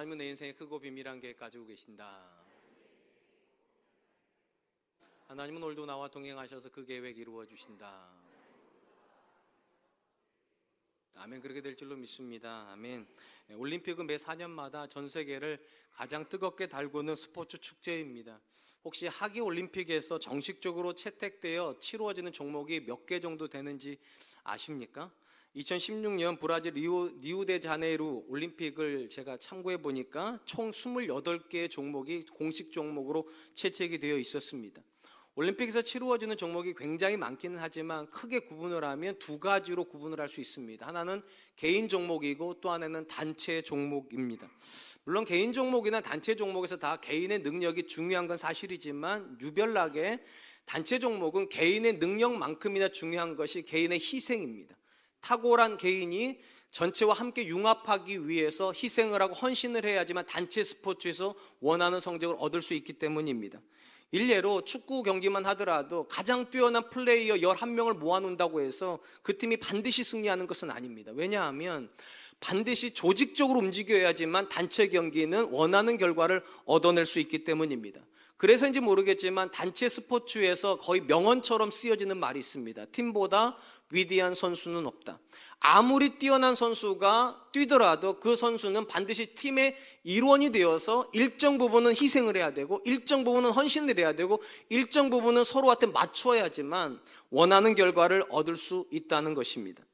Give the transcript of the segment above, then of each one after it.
하나님은 내 인생에 크고 비밀한 계획 가지고 계신다. 하나님은 오늘도 나와 동행하셔서 그 계획 이루어 주신다. 아멘 그렇게 될 줄로 믿습니다. 아멘. 예, 올림픽은 매 4년마다 전 세계를 가장 뜨겁게 달구는 스포츠 축제입니다. 혹시 하계 올림픽에서 정식적으로 채택되어 치루어지는 종목이 몇 개 정도 되는지 아십니까? 2016년 브라질 리우, 리우데자네이루 올림픽을 제가 참고해 보니까 총 28개의 종목이 공식 종목으로 채택이 되어 있었습니다. 올림픽에서 치루어지는 종목이 굉장히 많기는 하지만 크게 구분을 하면 두 가지로 구분을 할 수 있습니다. 하나는 개인 종목이고 또 하나는 단체 종목입니다. 물론 개인 종목이나 단체 종목에서 다 개인의 능력이 중요한 건 사실이지만 유별나게 단체 종목은 개인의 능력만큼이나 중요한 것이 개인의 희생입니다. 탁월한 개인이 전체와 함께 융합하기 위해서 희생을 하고 헌신을 해야지만 단체 스포츠에서 원하는 성적을 얻을 수 있기 때문입니다. 일례로 축구 경기만 하더라도 가장 뛰어난 플레이어 11명을 모아놓는다고 해서 그 팀이 반드시 승리하는 것은 아닙니다. 왜냐하면 반드시 조직적으로 움직여야지만 단체 경기는 원하는 결과를 얻어낼 수 있기 때문입니다. 그래서인지 모르겠지만 단체 스포츠에서 거의 명언처럼 쓰여지는 말이 있습니다. 팀보다 위대한 선수는 없다. 아무리 뛰어난 선수가 뛰더라도 그 선수는 반드시 팀의 일원이 되어서 일정 부분은 희생을 해야 되고 일정 부분은 헌신을 해야 되고 일정 부분은 서로한테 맞춰야지만 원하는 결과를 얻을 수 있다는 것입니다.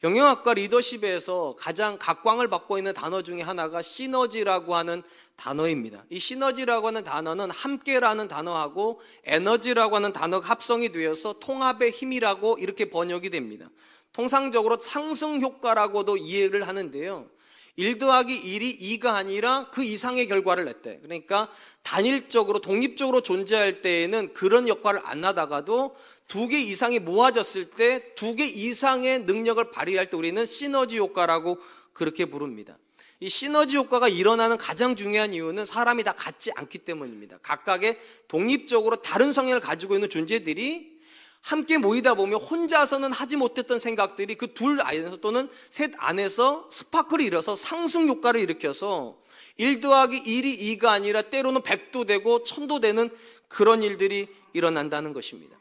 경영학과 리더십에서 가장 각광을 받고 있는 단어 중에 하나가 시너지라고 하는 단어입니다. 이 시너지라고 하는 단어는 함께라는 단어하고 에너지라고 하는 단어가 합성이 되어서 통합의 힘이라고 이렇게 번역이 됩니다. 통상적으로 상승 효과라고도 이해를 하는데요. 1 더하기 1이 2가 아니라 그 이상의 결과를 냈대. 그러니까 단일적으로 독립적으로 존재할 때에는 그런 역할을 안 하다가도 두 개 이상이 모아졌을 때 두 개 이상의 능력을 발휘할 때 우리는 시너지 효과라고 그렇게 부릅니다. 이 시너지 효과가 일어나는 가장 중요한 이유는 사람이 다 같지 않기 때문입니다. 각각의 독립적으로 다른 성향을 가지고 있는 존재들이 함께 모이다 보면 혼자서는 하지 못했던 생각들이 그 둘 안에서 또는 셋 안에서 스파크를 일어서 상승 효과를 일으켜서 1 더하기 1이 2가 아니라 때로는 100도 되고 1000도 되는 그런 일들이 일어난다는 것입니다.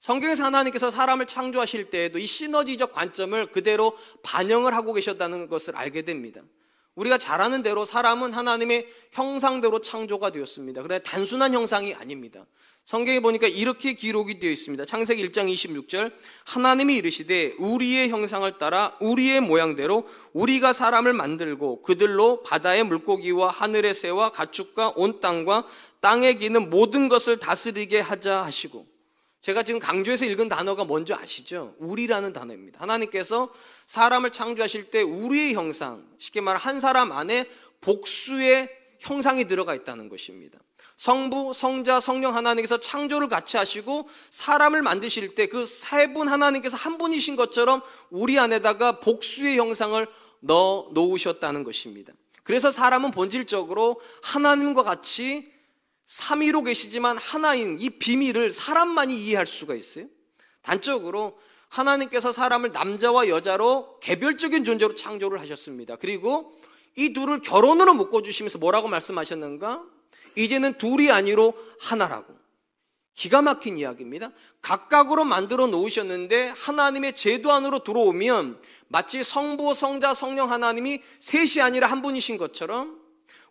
성경에서 하나님께서 사람을 창조하실 때에도 이 시너지적 관점을 그대로 반영을 하고 계셨다는 것을 알게 됩니다. 우리가 잘 아는 대로 사람은 하나님의 형상대로 창조가 되었습니다. 그런데 단순한 형상이 아닙니다. 성경에 보니까 이렇게 기록이 되어 있습니다. 창세기 1장 26절 하나님이 이르시되 우리의 형상을 따라 우리의 모양대로 우리가 사람을 만들고 그들로 바다의 물고기와 하늘의 새와 가축과 온 땅과 땅에 기는 모든 것을 다스리게 하자 하시고 제가 지금 강조해서 읽은 단어가 뭔지 아시죠? 우리라는 단어입니다. 하나님께서 사람을 창조하실 때 우리의 형상, 쉽게 말해 한 사람 안에 복수의 형상이 들어가 있다는 것입니다. 성부, 성자, 성령 하나님께서 창조를 같이 하시고 사람을 만드실 때 그 세 분 하나님께서 한 분이신 것처럼 우리 안에다가 복수의 형상을 넣어 놓으셨다는 것입니다. 그래서 사람은 본질적으로 하나님과 같이 삼위로 계시지만 하나인 이 비밀을 사람만이 이해할 수가 있어요. 단적으로 하나님께서 사람을 남자와 여자로 개별적인 존재로 창조를 하셨습니다. 그리고 이 둘을 결혼으로 묶어 주시면서 뭐라고 말씀하셨는가? 이제는 둘이 아니로 하나라고. 기가 막힌 이야기입니다. 각각으로 만들어 놓으셨는데 하나님의 제도 안으로 들어오면 마치 성부, 성자, 성령 하나님이 셋이 아니라 한 분이신 것처럼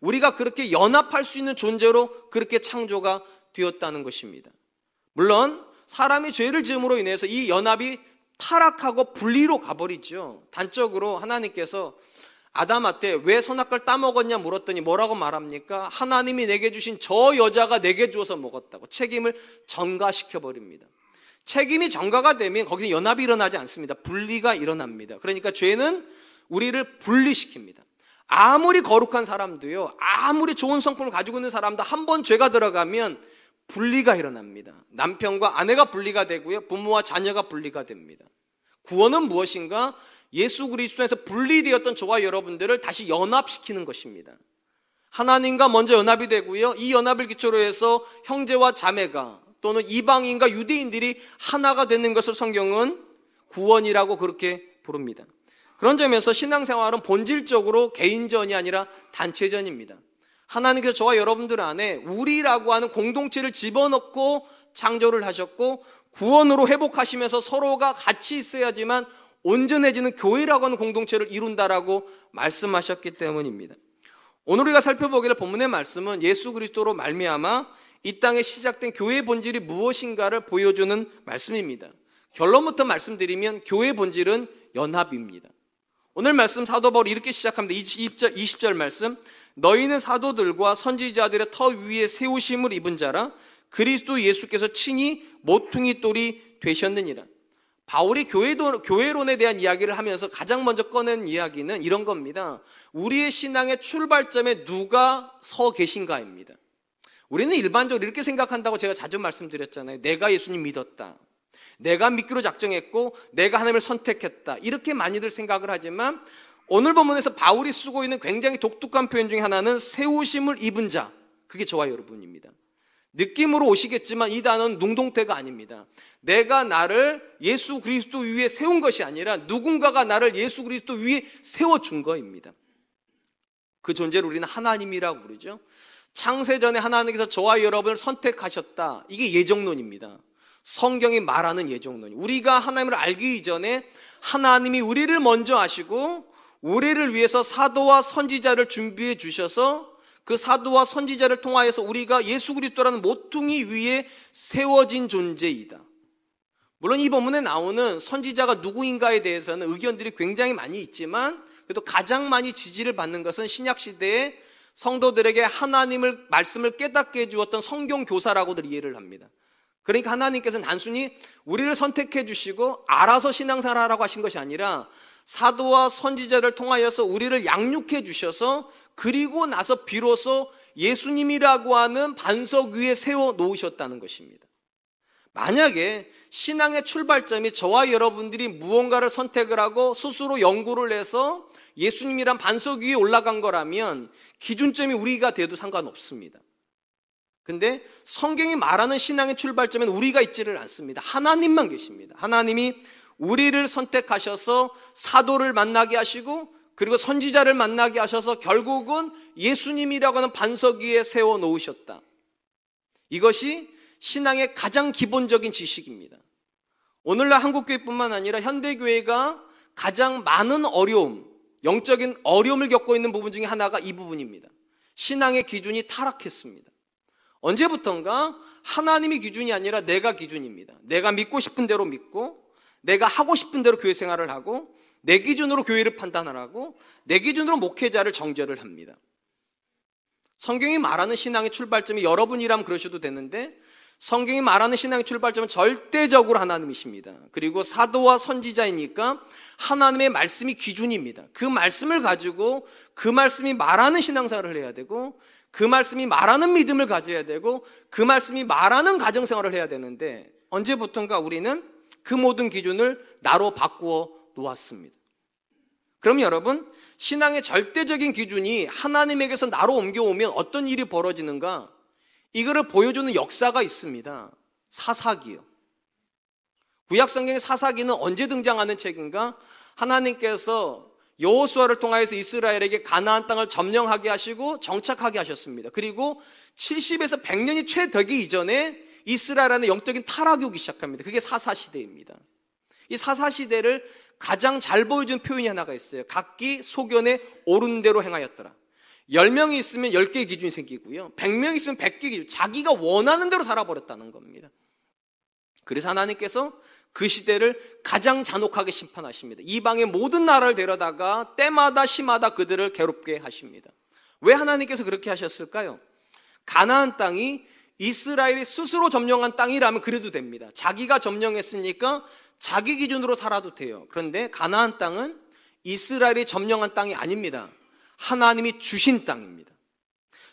우리가 그렇게 연합할 수 있는 존재로 그렇게 창조가 되었다는 것입니다. 물론 사람이 죄를 지음으로 인해서 이 연합이 타락하고 분리로 가버리죠. 단적으로 하나님께서 아담한테 왜 선악과를 따먹었냐 물었더니 뭐라고 말합니까? 하나님이 내게 주신 저 여자가 내게 주어서 먹었다고 책임을 전가시켜 버립니다. 책임이 전가가 되면 거기서 연합이 일어나지 않습니다. 분리가 일어납니다. 그러니까 죄는 우리를 분리시킵니다. 아무리 거룩한 사람도요, 아무리 좋은 성품을 가지고 있는 사람도 한 번 죄가 들어가면 분리가 일어납니다. 남편과 아내가 분리가 되고요, 부모와 자녀가 분리가 됩니다. 구원은 무엇인가? 예수 그리스도에서 분리되었던 저와 여러분들을 다시 연합시키는 것입니다. 하나님과 먼저 연합이 되고요. 이 연합을 기초로 해서 형제와 자매가 또는 이방인과 유대인들이 하나가 되는 것을 성경은 구원이라고 그렇게 부릅니다. 그런 점에서 신앙생활은 본질적으로 개인전이 아니라 단체전입니다. 하나님께서 저와 여러분들 안에 우리라고 하는 공동체를 집어넣고 창조를 하셨고 구원으로 회복하시면서 서로가 같이 있어야지만 온전해지는 교회라고 하는 공동체를 이룬다라고 말씀하셨기 때문입니다. 오늘 우리가 살펴보기를 본문의 말씀은 예수 그리스도로 말미암아 이 땅에 시작된 교회의 본질이 무엇인가를 보여주는 말씀입니다. 결론부터 말씀드리면 교회의 본질은 연합입니다. 오늘 말씀 사도 바울이 이렇게 시작합니다. 20절, 20절 말씀. 너희는 사도들과 선지자들의 터 위에 세우심을 입은 자라 그리스도 예수께서 친히 모퉁이 돌이 되셨느니라. 바울이 교회도, 교회론에 대한 이야기를 하면서 가장 먼저 꺼낸 이야기는 이런 겁니다. 우리의 신앙의 출발점에 누가 서 계신가입니다. 우리는 일반적으로 이렇게 생각한다고 제가 자주 말씀드렸잖아요. 내가 예수님 믿었다. 내가 믿기로 작정했고 내가 하나님을 선택했다. 이렇게 많이들 생각을 하지만 오늘 본문에서 바울이 쓰고 있는 굉장히 독특한 표현 중에 하나는 세우심을 입은 자. 그게 저와 여러분입니다. 느낌으로 오시겠지만 이 단어는 능동태가 아닙니다. 내가 나를 예수 그리스도 위에 세운 것이 아니라 누군가가 나를 예수 그리스도 위에 세워준 거입니다. 그 존재를 우리는 하나님이라고 부르죠. 창세전에 하나님께서 저와 여러분을 선택하셨다. 이게 예정론입니다. 성경이 말하는 예정론. 우리가 하나님을 알기 이전에 하나님이 우리를 먼저 아시고 우리를 위해서 사도와 선지자를 준비해 주셔서 그 사도와 선지자를 통하여서 우리가 예수 그리스도라는 모퉁이 위에 세워진 존재이다. 물론 이 본문에 나오는 선지자가 누구인가에 대해서는 의견들이 굉장히 많이 있지만 그래도 가장 많이 지지를 받는 것은 신약 시대에 성도들에게 하나님을 말씀을 깨닫게 해 주었던 성경 교사라고들 이해를 합니다. 그러니까 하나님께서는 단순히 우리를 선택해 주시고 알아서 신앙생활 하라고 하신 것이 아니라 사도와 선지자를 통하여서 우리를 양육해 주셔서 그리고 나서 비로소 예수님이라고 하는 반석 위에 세워 놓으셨다는 것입니다. 만약에 신앙의 출발점이 저와 여러분들이 무언가를 선택을 하고 스스로 연구를 해서 예수님이란 반석 위에 올라간 거라면 기준점이 우리가 돼도 상관없습니다. 근데 성경이 말하는 신앙의 출발점엔 우리가 있지를 않습니다. 하나님만 계십니다. 하나님이 우리를 선택하셔서 사도를 만나게 하시고 그리고 선지자를 만나게 하셔서 결국은 예수님이라고 하는 반석 위에 세워 놓으셨다. 이것이 신앙의 가장 기본적인 지식입니다. 오늘날 한국교회뿐만 아니라 현대교회가 가장 많은 어려움, 영적인 어려움을 겪고 있는 부분 중에 하나가 이 부분입니다. 신앙의 기준이 타락했습니다. 언제부턴가 하나님이 기준이 아니라 내가 기준입니다. 내가 믿고 싶은 대로 믿고, 내가 하고 싶은 대로 교회 생활을 하고, 내 기준으로 교회를 판단하라고, 내 기준으로 목회자를 정죄를 합니다. 성경이 말하는 신앙의 출발점이 여러분이라면 그러셔도 되는데, 성경이 말하는 신앙의 출발점은 절대적으로 하나님이십니다. 그리고 사도와 선지자이니까 하나님의 말씀이 기준입니다. 그 말씀을 가지고 그 말씀이 말하는 신앙생활을 해야 되고 그 말씀이 말하는 믿음을 가져야 되고 그 말씀이 말하는 가정생활을 해야 되는데 언제부턴가 우리는 그 모든 기준을 나로 바꾸어 놓았습니다. 그럼 여러분, 신앙의 절대적인 기준이 하나님에게서 나로 옮겨오면 어떤 일이 벌어지는가? 이거를 보여주는 역사가 있습니다. 사사기요. 구약 성경의 사사기는 언제 등장하는 책인가? 하나님께서 여호수아를 통하여서 이스라엘에게 가나안 땅을 점령하게 하시고 정착하게 하셨습니다. 그리고 70에서 100년이 채 되기 이전에 이스라엘은 영적인 타락이 오기 시작합니다. 그게 사사 시대입니다. 이 사사 시대를 가장 잘 보여준 표현이 하나가 있어요. 각기 소견에 옳은 대로 행하였더라. 10명이 있으면 10개의 기준이 생기고요. 100명이 있으면 100개의 기준. 자기가 원하는 대로 살아버렸다는 겁니다. 그래서 하나님께서 그 시대를 가장 잔혹하게 심판하십니다. 이방의 모든 나라를 데려다가 때마다 심하다 그들을 괴롭게 하십니다. 왜 하나님께서 그렇게 하셨을까요? 가나안 땅이 이스라엘이 스스로 점령한 땅이라면 그래도 됩니다. 자기가 점령했으니까 자기 기준으로 살아도 돼요. 그런데 가나안 땅은 이스라엘이 점령한 땅이 아닙니다. 하나님이 주신 땅입니다.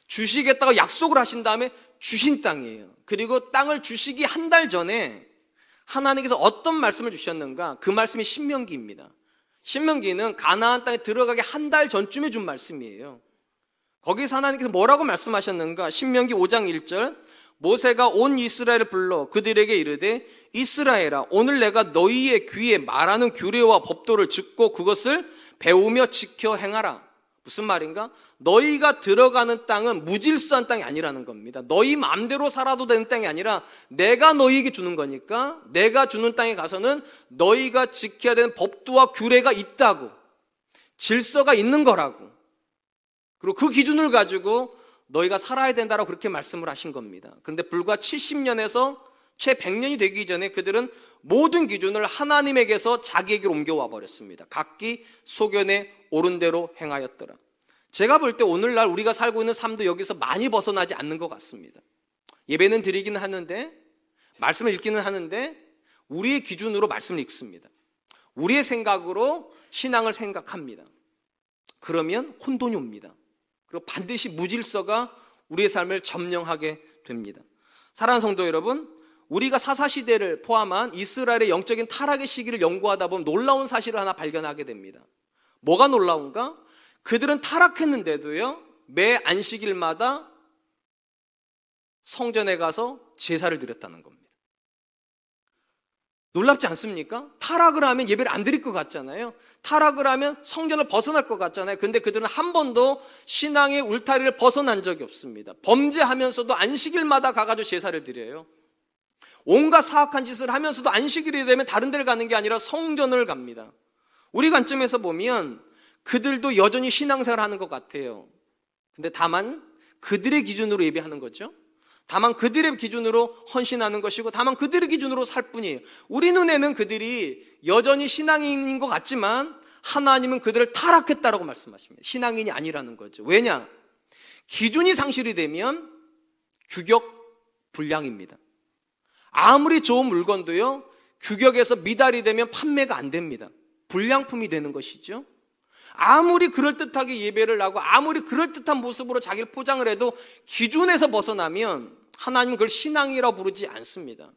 주시겠다고 약속을 하신 다음에 주신 땅이에요. 그리고 땅을 주시기 한 달 전에 하나님께서 어떤 말씀을 주셨는가? 그 말씀이 신명기입니다. 신명기는 가나안 땅에 들어가기 한 달 전쯤에 준 말씀이에요. 거기서 하나님께서 뭐라고 말씀하셨는가? 신명기 5장 1절 모세가 온 이스라엘을 불러 그들에게 이르되 이스라엘아 오늘 내가 너희의 귀에 말하는 규례와 법도를 듣고 그것을 배우며 지켜 행하라. 무슨 말인가? 너희가 들어가는 땅은 무질서한 땅이 아니라는 겁니다. 너희 마음대로 살아도 되는 땅이 아니라 내가 너희에게 주는 거니까 내가 주는 땅에 가서는 너희가 지켜야 되는 법도와 규례가 있다고 질서가 있는 거라고 그리고 그 기준을 가지고 너희가 살아야 된다라고 그렇게 말씀을 하신 겁니다. 그런데 불과 70년에서 채 100년이 되기 전에 그들은 모든 기준을 하나님에게서 자기에게 옮겨와 버렸습니다. 각기 소견에 옳은 대로 행하였더라. 제가 볼 때 오늘날 우리가 살고 있는 삶도 여기서 많이 벗어나지 않는 것 같습니다. 예배는 드리기는 하는데 말씀을 읽기는 하는데 우리의 기준으로 말씀을 읽습니다. 우리의 생각으로 신앙을 생각합니다. 그러면 혼돈이 옵니다. 그리고 반드시 무질서가 우리의 삶을 점령하게 됩니다. 사랑하는 성도 여러분, 우리가 사사시대를 포함한 이스라엘의 영적인 타락의 시기를 연구하다 보면 놀라운 사실을 하나 발견하게 됩니다. 뭐가 놀라운가? 그들은 타락했는데도요, 매 안식일마다 성전에 가서 제사를 드렸다는 겁니다. 놀랍지 않습니까? 타락을 하면 예배를 안 드릴 것 같잖아요. 타락을 하면 성전을 벗어날 것 같잖아요. 근데 그들은 한 번도 신앙의 울타리를 벗어난 적이 없습니다. 범죄하면서도 안식일마다 가가지고 제사를 드려요. 온갖 사악한 짓을 하면서도 안식일이 되면 다른 데를 가는 게 아니라 성전을 갑니다. 우리 관점에서 보면 그들도 여전히 신앙생활 하는 것 같아요. 근데 다만 그들의 기준으로 예배하는 거죠. 다만 그들의 기준으로 헌신하는 것이고 다만 그들의 기준으로 살 뿐이에요. 우리 눈에는 그들이 여전히 신앙인인 것 같지만 하나님은 그들을 타락했다라고 말씀하십니다. 신앙인이 아니라는 거죠. 왜냐? 기준이 상실이 되면 규격 불량입니다. 아무리 좋은 물건도요, 규격에서 미달이 되면 판매가 안 됩니다. 불량품이 되는 것이죠. 아무리 그럴듯하게 예배를 하고 아무리 그럴듯한 모습으로 자기를 포장을 해도 기준에서 벗어나면 하나님은 그걸 신앙이라고 부르지 않습니다.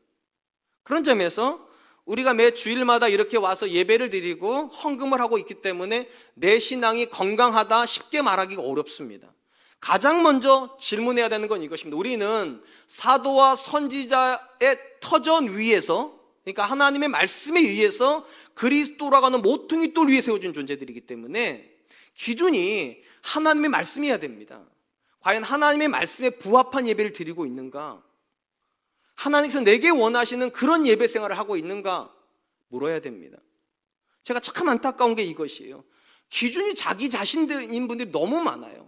그런 점에서 우리가 매 주일마다 이렇게 와서 예배를 드리고 헌금을 하고 있기 때문에 내 신앙이 건강하다 쉽게 말하기가 어렵습니다. 가장 먼저 질문해야 되는 건 이것입니다. 우리는 사도와 선지자의 터전 위에서 그러니까 하나님의 말씀에 의해서 그리스도라고 하는 모퉁이 돌 위에 세워진 존재들이기 때문에 기준이 하나님의 말씀이어야 됩니다. 과연 하나님의 말씀에 부합한 예배를 드리고 있는가? 하나님께서 내게 원하시는 그런 예배 생활을 하고 있는가? 물어야 됩니다. 제가 참 안타까운 게 이것이에요. 기준이 자기 자신인 분들이 너무 많아요.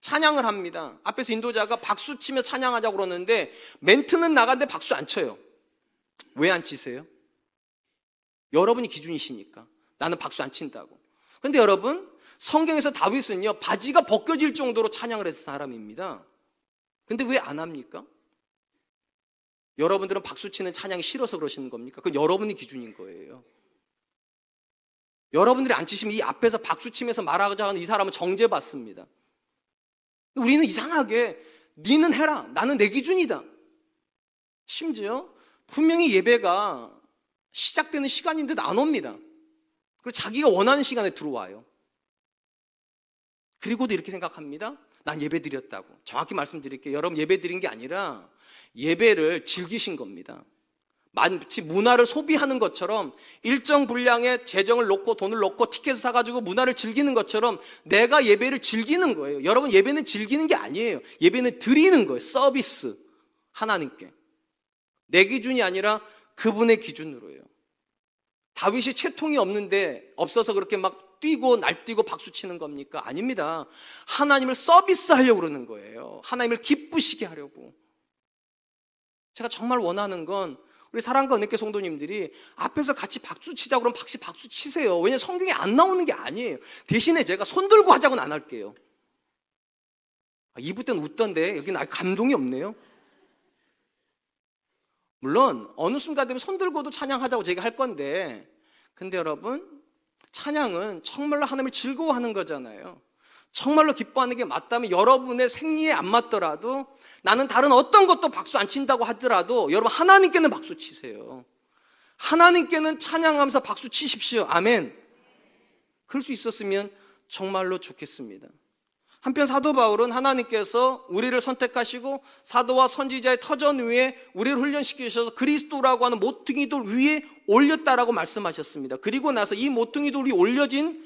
찬양을 합니다. 앞에서 인도자가 박수 치며 찬양하자고 그러는데 멘트는 나가는데 박수 안 쳐요. 왜 안 치세요? 여러분이 기준이시니까. 나는 박수 안 친다고. 근데 여러분, 성경에서 다윗은요, 바지가 벗겨질 정도로 찬양을 했던 사람입니다. 근데 왜 안 합니까? 여러분들은 박수 치는 찬양이 싫어서 그러시는 겁니까? 그건 여러분이 기준인 거예요. 여러분들이 안 치시면 이 앞에서 박수 치면서 말하자 하는 이 사람은 정죄받습니다. 우리는 이상하게 니는 해라. 나는 내 기준이다. 심지어 분명히 예배가 시작되는 시간인데 안 옵니다. 그리고 자기가 원하는 시간에 들어와요. 그리고도 이렇게 생각합니다. 난 예배 드렸다고. 정확히 말씀드릴게요. 여러분 예배 드린 게 아니라 예배를 즐기신 겁니다. 마치 문화를 소비하는 것처럼 일정 분량의 재정을 놓고 돈을 놓고 티켓을 사가지고 문화를 즐기는 것처럼 내가 예배를 즐기는 거예요. 여러분 예배는 즐기는 게 아니에요. 예배는 드리는 거예요. 서비스. 하나님께. 내 기준이 아니라 그분의 기준으로요. 다윗이 채통이 없는데 없어서 그렇게 막 뛰고 날뛰고 박수 치는 겁니까? 아닙니다. 하나님을 서비스 하려고 그러는 거예요. 하나님을 기쁘시게 하려고. 제가 정말 원하는 건 우리 사랑과 은혜께 성도님들이 앞에서 같이 박수 치자 그러면 박수 박수 치세요. 왜냐 성경에 안 나오는 게 아니에요. 대신에 제가 손 들고 하자고는 안 할게요. 아, 이부 때는 웃던데 여기는 아예 감동이 없네요. 물론 어느 순간 되면 손 들고도 찬양하자고 제가 할 건데 근데 여러분 찬양은 정말로 하나님을 즐거워하는 거잖아요. 정말로 기뻐하는 게 맞다면 여러분의 생리에 안 맞더라도 나는 다른 어떤 것도 박수 안 친다고 하더라도 여러분 하나님께는 박수 치세요. 하나님께는 찬양하면서 박수 치십시오. 아멘. 그럴 수 있었으면 정말로 좋겠습니다. 한편 사도 바울은 하나님께서 우리를 선택하시고 사도와 선지자의 터전 위에 우리를 훈련시키셔서 그리스도라고 하는 모퉁이 돌 위에 올렸다라고 말씀하셨습니다. 그리고 나서 이 모퉁이 돌이 올려진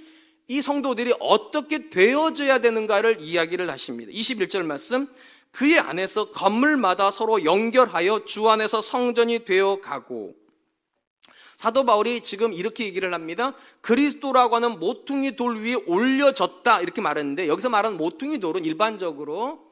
이 성도들이 어떻게 되어져야 되는가를 이야기를 하십니다. 21절 말씀. 그의 안에서 건물마다 서로 연결하여 주 안에서 성전이 되어 가고 사도 바울이 지금 이렇게 얘기를 합니다. 그리스도라고 하는 모퉁이 돌 위에 올려졌다 이렇게 말했는데 여기서 말하는 모퉁이 돌은 일반적으로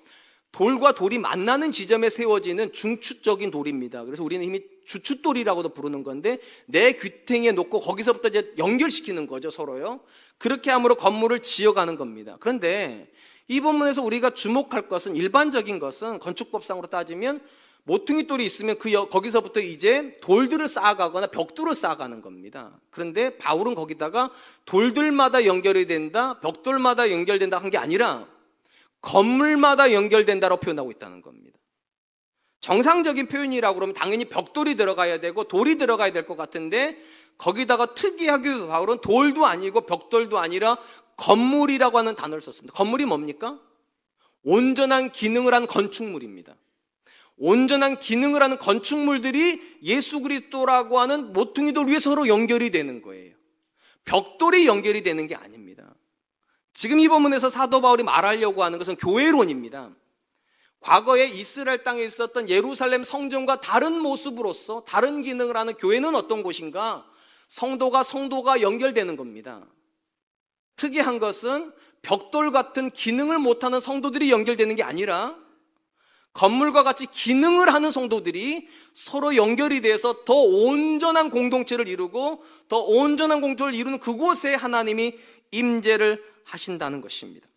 돌과 돌이 만나는 지점에 세워지는 중추적인 돌입니다. 그래서 우리는 이미 주춧돌이라고도 부르는 건데 내 귀탱이에 놓고 거기서부터 이제 연결시키는 거죠 서로요. 그렇게 함으로 건물을 지어가는 겁니다. 그런데 이 본문에서 우리가 주목할 것은 일반적인 것은 건축법상으로 따지면 모퉁이 돌이 있으면 그 거기서부터 이제 돌들을 쌓아가거나 벽돌을 쌓아가는 겁니다. 그런데 바울은 거기다가 돌들마다 연결이 된다, 벽돌마다 연결된다 한 게 아니라 건물마다 연결된다고 표현하고 있다는 겁니다. 정상적인 표현이라고 그러면 당연히 벽돌이 들어가야 되고 돌이 들어가야 될 것 같은데 거기다가 특이하게도 바울은 돌도 아니고 벽돌도 아니라 건물이라고 하는 단어를 썼습니다. 건물이 뭡니까? 온전한 기능을 한 건축물입니다. 온전한 기능을 하는 건축물들이 예수 그리스도라고 하는 모퉁이 돌 위에 서로 연결이 되는 거예요. 벽돌이 연결이 되는 게 아닙니다. 지금 이 본문에서 사도 바울이 말하려고 하는 것은 교회론입니다. 과거에 이스라엘 땅에 있었던 예루살렘 성전과 다른 모습으로서 다른 기능을 하는 교회는 어떤 곳인가? 성도가 성도가 연결되는 겁니다. 특이한 것은 벽돌 같은 기능을 못하는 성도들이 연결되는 게 아니라 건물과 같이 기능을 하는 성도들이 서로 연결이 돼서 더 온전한 공동체를 이루고 더 온전한 공동체를 이루는 그곳에 하나님이 임재를 하신다는 것입니다.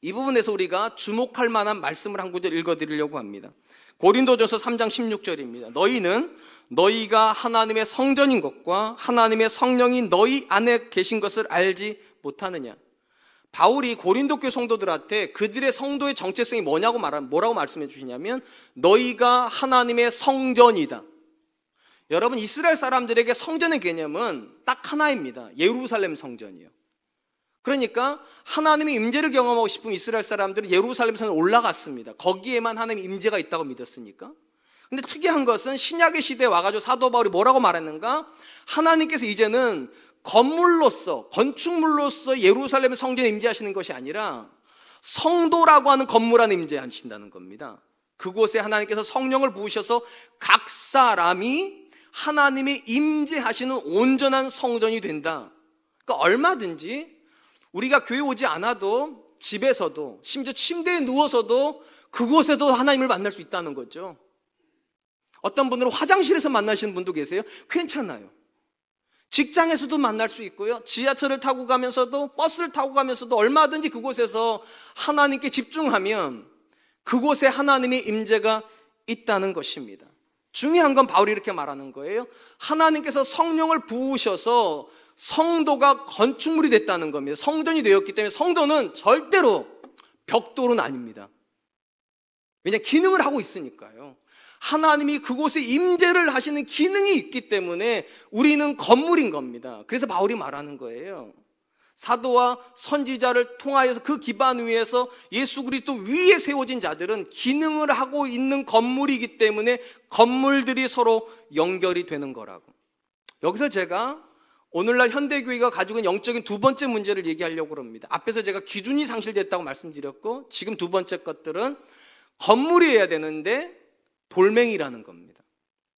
이 부분에서 우리가 주목할 만한 말씀을 한 구절 읽어 드리려고 합니다. 고린도전서 3장 16절입니다. 너희는 너희가 하나님의 성전인 것과 하나님의 성령이 너희 안에 계신 것을 알지 못하느냐. 바울이 고린도 교 성도들한테 그들의 성도의 정체성이 뭐냐고 말하 뭐라고 말씀해 주시냐면 너희가 하나님의 성전이다. 여러분 이스라엘 사람들에게 성전의 개념은 딱 하나입니다. 예루살렘 성전이요. 그러니까 하나님의 임재를 경험하고 싶은 이스라엘 사람들은 예루살렘 성에 올라갔습니다. 거기에만 하나님의 임재가 있다고 믿었으니까. 근데 특이한 것은 신약의 시대에 와가지고 사도 바울이 뭐라고 말했는가? 하나님께서 이제는 건물로서 건축물로서 예루살렘 성전에 임재하시는 것이 아니라 성도라고 하는 건물 안에 임재하신다는 겁니다. 그곳에 하나님께서 성령을 부으셔서 각 사람이 하나님의 임재하시는 온전한 성전이 된다. 그러니까 얼마든지 우리가 교회 오지 않아도 집에서도 심지어 침대에 누워서도 그곳에도 하나님을 만날 수 있다는 거죠. 어떤 분들은 화장실에서 만나시는 분도 계세요. 괜찮아요. 직장에서도 만날 수 있고요. 지하철을 타고 가면서도 버스를 타고 가면서도 얼마든지 그곳에서 하나님께 집중하면 그곳에 하나님의 임재가 있다는 것입니다. 중요한 건 바울이 이렇게 말하는 거예요. 하나님께서 성령을 부으셔서 성도가 건축물이 됐다는 겁니다. 성전이 되었기 때문에 성도는 절대로 벽돌은 아닙니다. 왜냐 기능을 하고 있으니까요. 하나님이 그곳에 임재를 하시는 기능이 있기 때문에 우리는 건물인 겁니다. 그래서 바울이 말하는 거예요. 사도와 선지자를 통하여서 그 기반 위에서 예수 그리스도 위에 세워진 자들은 기능을 하고 있는 건물이기 때문에 건물들이 서로 연결이 되는 거라고. 여기서 제가 오늘날 현대교회가 가지고 있는 영적인 두 번째 문제를 얘기하려고 합니다. 앞에서 제가 기준이 상실됐다고 말씀드렸고 지금 두 번째 것들은 건물이어야 되는데 돌멩이라는 겁니다.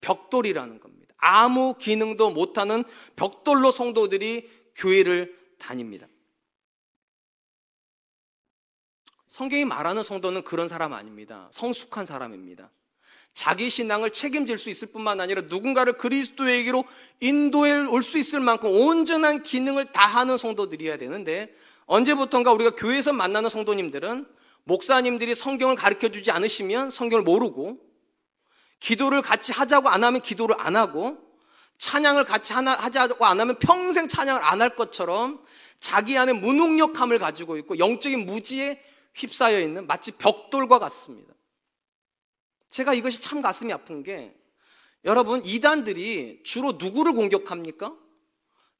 벽돌이라는 겁니다. 아무 기능도 못하는 벽돌로 성도들이 교회를 다닙니다. 성경이 말하는 성도는 그런 사람 아닙니다. 성숙한 사람입니다. 자기 신앙을 책임질 수 있을 뿐만 아니라 누군가를 그리스도에게로 인도해 올 수 있을 만큼 온전한 기능을 다하는 성도들이어야 되는데 언제부턴가 우리가 교회에서 만나는 성도님들은 목사님들이 성경을 가르쳐 주지 않으시면 성경을 모르고 기도를 같이 하자고 안 하면 기도를 안 하고 찬양을 같이 하나, 하자고 안 하면 평생 찬양을 안 할 것처럼 자기 안에 무능력함을 가지고 있고 영적인 무지에 휩싸여 있는 마치 벽돌과 같습니다. 제가 이것이 참 가슴이 아픈 게 여러분 이단들이 주로 누구를 공격합니까?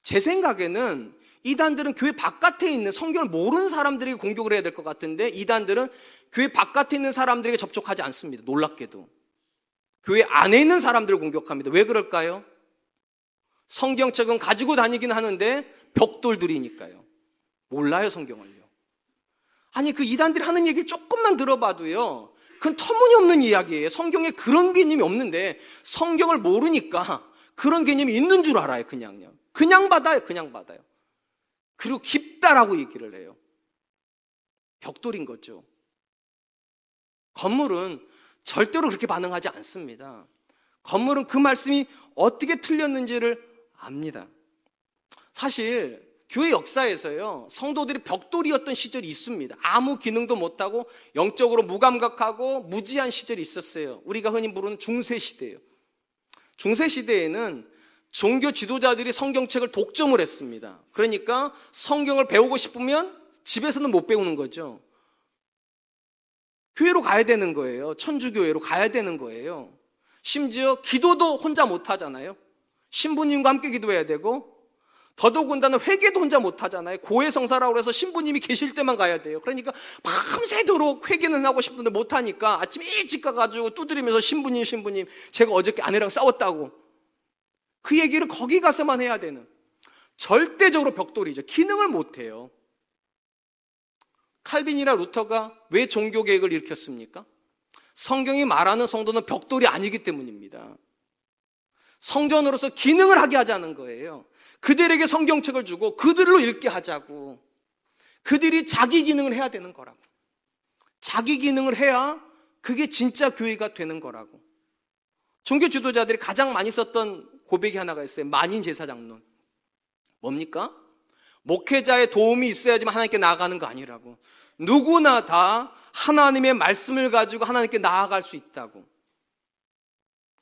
제 생각에는 이단들은 교회 바깥에 있는 성경을 모르는 사람들에게 공격을 해야 될 것 같은데 이단들은 교회 바깥에 있는 사람들에게 접촉하지 않습니다. 놀랍게도. 교회 안에 있는 사람들을 공격합니다. 왜 그럴까요? 성경책은 가지고 다니긴 하는데 벽돌들이니까요. 몰라요, 성경을요. 아니, 그 이단들이 하는 얘기를 조금만 들어봐도요. 그건 터무니없는 이야기예요. 성경에 그런 개념이 없는데 성경을 모르니까 그런 개념이 있는 줄 알아요, 그냥요. 그냥 받아요, 그냥 받아요. 그리고 깊다라고 얘기를 해요. 벽돌인 거죠. 건물은 절대로 그렇게 반응하지 않습니다. 건물은 그 말씀이 어떻게 틀렸는지를 압니다. 사실 교회 역사에서요, 성도들이 벽돌이었던 시절이 있습니다. 아무 기능도 못하고 영적으로 무감각하고 무지한 시절이 있었어요. 우리가 흔히 부르는 중세 시대예요. 중세 시대에는 종교 지도자들이 성경책을 독점을 했습니다. 그러니까 성경을 배우고 싶으면 집에서는 못 배우는 거죠. 교회로 가야 되는 거예요. 천주교회로 가야 되는 거예요. 심지어 기도도 혼자 못 하잖아요. 신부님과 함께 기도해야 되고 더더군다나 회개도 혼자 못 하잖아요. 고해성사라고 해서 신부님이 계실 때만 가야 돼요. 그러니까 밤새도록 회개는 하고 싶은데 못 하니까 아침 일찍 가가지고 두드리면서 신부님 신부님 제가 어저께 아내랑 싸웠다고 그 얘기를 거기 가서만 해야 되는 절대적으로 벽돌이죠. 기능을 못 해요. 칼빈이나 루터가 왜 종교 개혁을 일으켰습니까? 성경이 말하는 성도는 벽돌이 아니기 때문입니다. 성전으로서 기능을 하게 하자는 거예요. 그들에게 성경책을 주고 그들로 읽게 하자고. 그들이 자기 기능을 해야 되는 거라고. 자기 기능을 해야 그게 진짜 교회가 되는 거라고. 종교 지도자들이 가장 많이 썼던 고백이 하나가 있어요. 만인 제사장론. 뭡니까? 목회자의 도움이 있어야지만 하나님께 나아가는 거 아니라고. 누구나 다 하나님의 말씀을 가지고 하나님께 나아갈 수 있다고.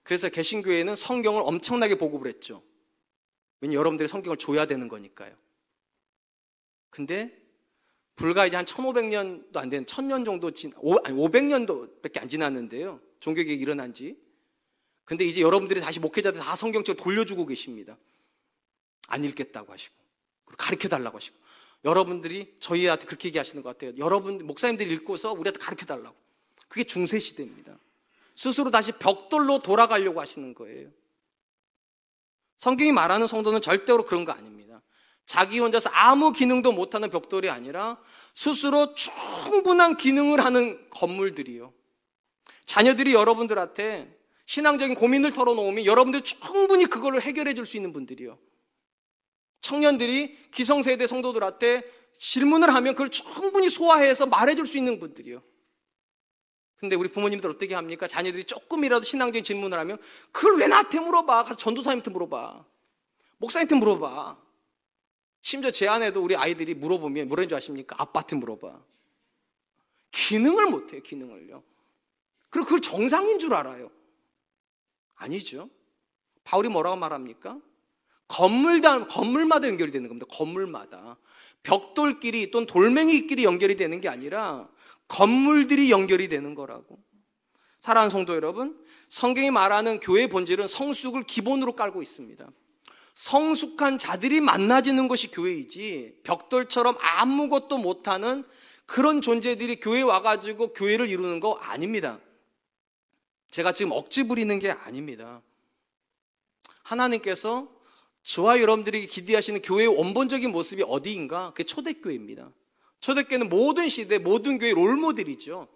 그래서 개신교회는 성경을 엄청나게 보급을 했죠. 왜냐면 여러분들이 성경을 줘야 되는 거니까요. 근데 불과 이제 한 1500년도 안 된, 1000년 정도 진, 아니 500년도밖에 안 지났는데요. 종교개혁이 일어난 지. 근데 이제 여러분들이 다시 목회자들 다 성경책 돌려주고 계십니다. 안 읽겠다고 하시고. 가르쳐 달라고 하시고. 여러분들이 저희한테 그렇게 얘기하시는 것 같아요. 여러분, 목사님들이 읽고서 우리한테 가르쳐 달라고. 그게 중세 시대입니다. 스스로 다시 벽돌로 돌아가려고 하시는 거예요. 성경이 말하는 성도는 절대로 그런 거 아닙니다. 자기 혼자서 아무 기능도 못하는 벽돌이 아니라 스스로 충분한 기능을 하는 건물들이요. 자녀들이 여러분들한테 신앙적인 고민을 털어놓으면 여러분들 충분히 그걸로 해결해 줄 수 있는 분들이요. 청년들이 기성세대 성도들한테 질문을 하면 그걸 충분히 소화해서 말해줄 수 있는 분들이요. 근데 우리 부모님들 어떻게 합니까? 자녀들이 조금이라도 신앙적인 질문을 하면 그걸 왜 나한테 물어봐? 가서 전도사님한테 물어봐. 목사님한테 물어봐. 심지어 제 아내도 우리 아이들이 물어보면 뭐라는 줄 아십니까? 아빠한테 물어봐. 기능을 못해요, 기능을요. 그리고 그걸 정상인 줄 알아요. 아니죠. 바울이 뭐라고 말합니까? 건물다, 건물마다 연결이 되는 겁니다. 건물마다. 벽돌끼리 또는 돌멩이끼리 연결이 되는 게 아니라 건물들이 연결이 되는 거라고. 사랑하는 성도 여러분, 성경이 말하는 교회의 본질은 성숙을 기본으로 깔고 있습니다. 성숙한 자들이 만나지는 것이 교회이지 벽돌처럼 아무것도 못하는 그런 존재들이 교회에 와가지고 교회를 이루는 거 아닙니다. 제가 지금 억지 부리는 게 아닙니다. 하나님께서 저와 여러분들이 기대하시는 교회의 원본적인 모습이 어디인가? 그게 초대교회입니다. 초대교회는 모든 시대, 모든 교회 롤모델이죠.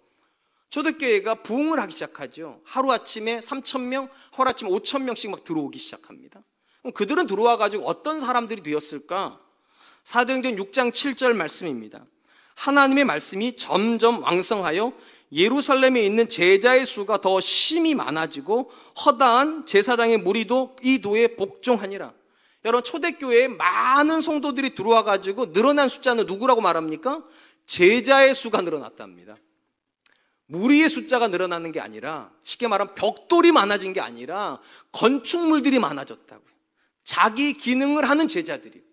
초대교회가 부흥을 하기 시작하죠. 하루아침에 3천명, 하루아침에 5천명씩 막 들어오기 시작합니다. 그럼 그들은 들어와가지고 어떤 사람들이 되었을까? 사도행전 6장 7절 말씀입니다. 하나님의 말씀이 점점 왕성하여 예루살렘에 있는 제자의 수가 더 심히 많아지고 허다한 제사장의 무리도 이 도에 복종하니라. 여러분 초대교회에 많은 성도들이 들어와 가지고 늘어난 숫자는 누구라고 말합니까? 제자의 수가 늘어났답니다. 무리의 숫자가 늘어나는 게 아니라 쉽게 말하면 벽돌이 많아진 게 아니라 건축물들이 많아졌다고요. 자기 기능을 하는 제자들이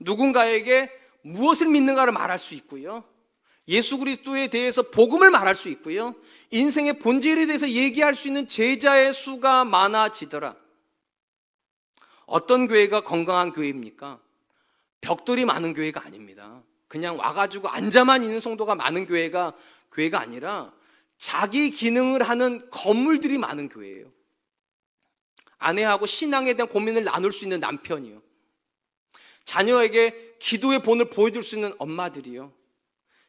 누군가에게 무엇을 믿는가를 말할 수 있고요. 예수 그리스도에 대해서 복음을 말할 수 있고요. 인생의 본질에 대해서 얘기할 수 있는 제자의 수가 많아지더라. 어떤 교회가 건강한 교회입니까? 벽돌이 많은 교회가 아닙니다. 그냥 와가지고 앉아만 있는 성도가 많은 교회가 교회가 아니라 자기 기능을 하는 건물들이 많은 교회예요. 아내하고 신앙에 대한 고민을 나눌 수 있는 남편이요. 자녀에게 기도의 본을 보여줄 수 있는 엄마들이요.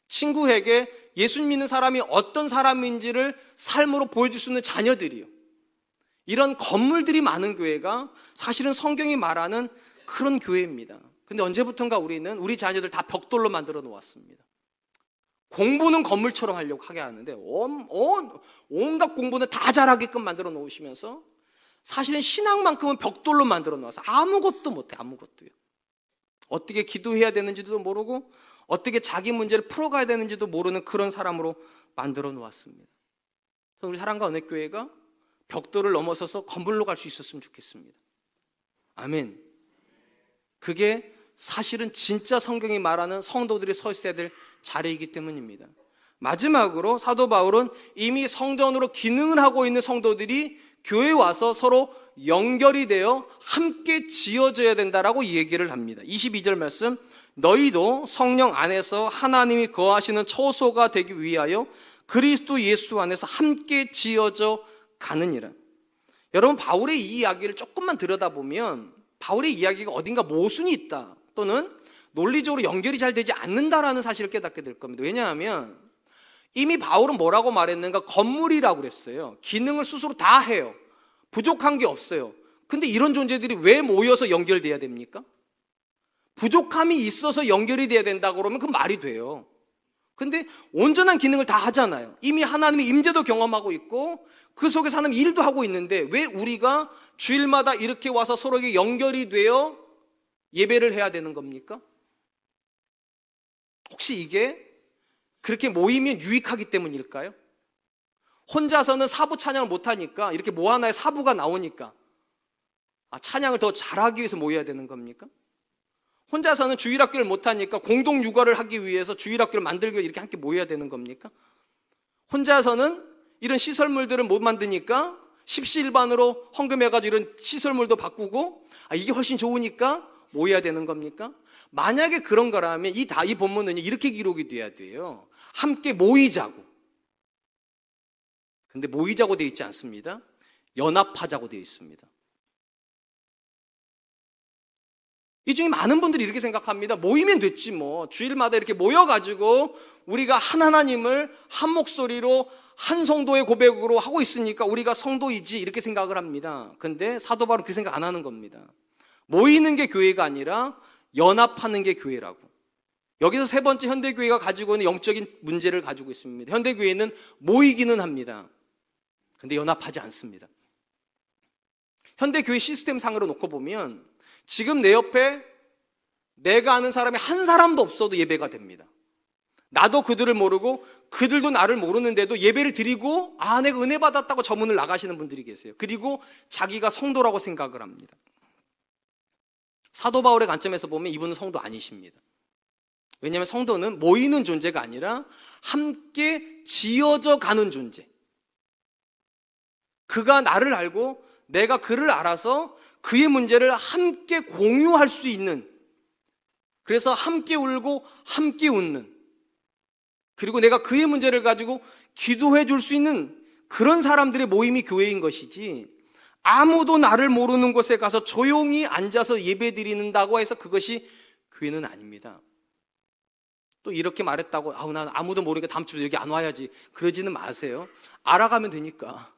친구에게 예수 믿는 사람이 어떤 사람인지를 삶으로 보여줄 수 있는 자녀들이요. 이런 건물들이 많은 교회가 사실은 성경이 말하는 그런 교회입니다. 근데 언제부턴가 우리는 우리 자녀들 다 벽돌로 만들어 놓았습니다. 공부는 건물처럼 하려고 하게 하는데 온, 온, 온갖 공부는 다 잘하게끔 만들어 놓으시면서 사실은 신앙만큼은 벽돌로 만들어 놓아서 아무것도 못해 아무것도요. 어떻게 기도해야 되는지도 모르고 어떻게 자기 문제를 풀어가야 되는지도 모르는 그런 사람으로 만들어 놓았습니다. 우리 사랑과 은혜 교회가 벽돌을 넘어서서 건물로 갈 수 있었으면 좋겠습니다. 아멘. 그게 사실은 진짜 성경이 말하는 성도들이 서 있어야 될 자리이기 때문입니다. 마지막으로 사도 바울은 이미 성전으로 기능을 하고 있는 성도들이 교회에 와서 서로 연결이 되어 함께 지어져야 된다라고 얘기를 합니다. 22절 말씀 너희도 성령 안에서 하나님이 거하시는 처소가 되기 위하여 그리스도 예수 안에서 함께 지어져 가느니라. 여러분 바울의 이 이야기를 조금만 들여다보면 바울의 이야기가 어딘가 모순이 있다 또는 논리적으로 연결이 잘 되지 않는다라는 사실을 깨닫게 될 겁니다. 왜냐하면 이미 바울은 뭐라고 말했는가 건물이라고 그랬어요. 기능을 스스로 다 해요. 부족한 게 없어요. 근데 이런 존재들이 왜 모여서 연결돼야 됩니까? 부족함이 있어서 연결이 돼야 된다고 그러면 그 말이 돼요. 근데 온전한 기능을 다 하잖아요. 이미 하나님의 임재도 경험하고 있고 그 속에서 하나님 일도 하고 있는데 왜 우리가 주일마다 이렇게 와서 서로에게 연결이 되어 예배를 해야 되는 겁니까? 혹시 이게 그렇게 모이면 유익하기 때문일까요? 혼자서는 사부 찬양을 못하니까 이렇게 뭐 하나의 사부가 나오니까 아, 찬양을 더 잘하기 위해서 모여야 되는 겁니까? 혼자서는 주일학교를 못하니까 공동 육아를 하기 위해서 주일학교를 만들기 위해 이렇게 함께 모여야 되는 겁니까? 혼자서는 이런 시설물들을 못 만드니까 십시일반으로 헌금해가지고 이런 시설물도 바꾸고 아, 이게 훨씬 좋으니까 모여야 되는 겁니까? 만약에 그런 거라면 이 다 이 본문은 이렇게 기록이 돼야 돼요. 함께 모이자고. 근데 모이자고 되어 있지 않습니다. 연합하자고 되어 있습니다. 이 중에 많은 분들이 이렇게 생각합니다. 모이면 됐지 뭐. 주일마다 이렇게 모여가지고 우리가 한 하나님을 한 목소리로 한 성도의 고백으로 하고 있으니까 우리가 성도이지 이렇게 생각을 합니다. 근데 사도 바울은 그 생각 안 하는 겁니다. 모이는 게 교회가 아니라 연합하는 게 교회라고. 여기서 세 번째 현대교회가 가지고 있는 영적인 문제를 가지고 있습니다. 현대교회는 모이기는 합니다. 근데 연합하지 않습니다. 현대교회 시스템 상으로 놓고 보면 지금 내 옆에 내가 아는 사람이 한 사람도 없어도 예배가 됩니다. 나도 그들을 모르고 그들도 나를 모르는데도 예배를 드리고 아 내가 은혜 받았다고 저 문을 나가시는 분들이 계세요. 그리고 자기가 성도라고 생각을 합니다. 사도 바울의 관점에서 보면 이분은 성도 아니십니다. 왜냐하면 성도는 모이는 존재가 아니라 함께 지어져 가는 존재. 그가 나를 알고 내가 그를 알아서 그의 문제를 함께 공유할 수 있는 그래서 함께 울고 함께 웃는 그리고 내가 그의 문제를 가지고 기도해 줄 수 있는 그런 사람들의 모임이 교회인 것이지 아무도 나를 모르는 곳에 가서 조용히 앉아서 예배 드리는다고 해서 그것이 교회는 아닙니다. 또 이렇게 말했다고 아우 난 아무도 모르니까 다음 주에 여기 안 와야지 그러지는 마세요. 알아가면 되니까.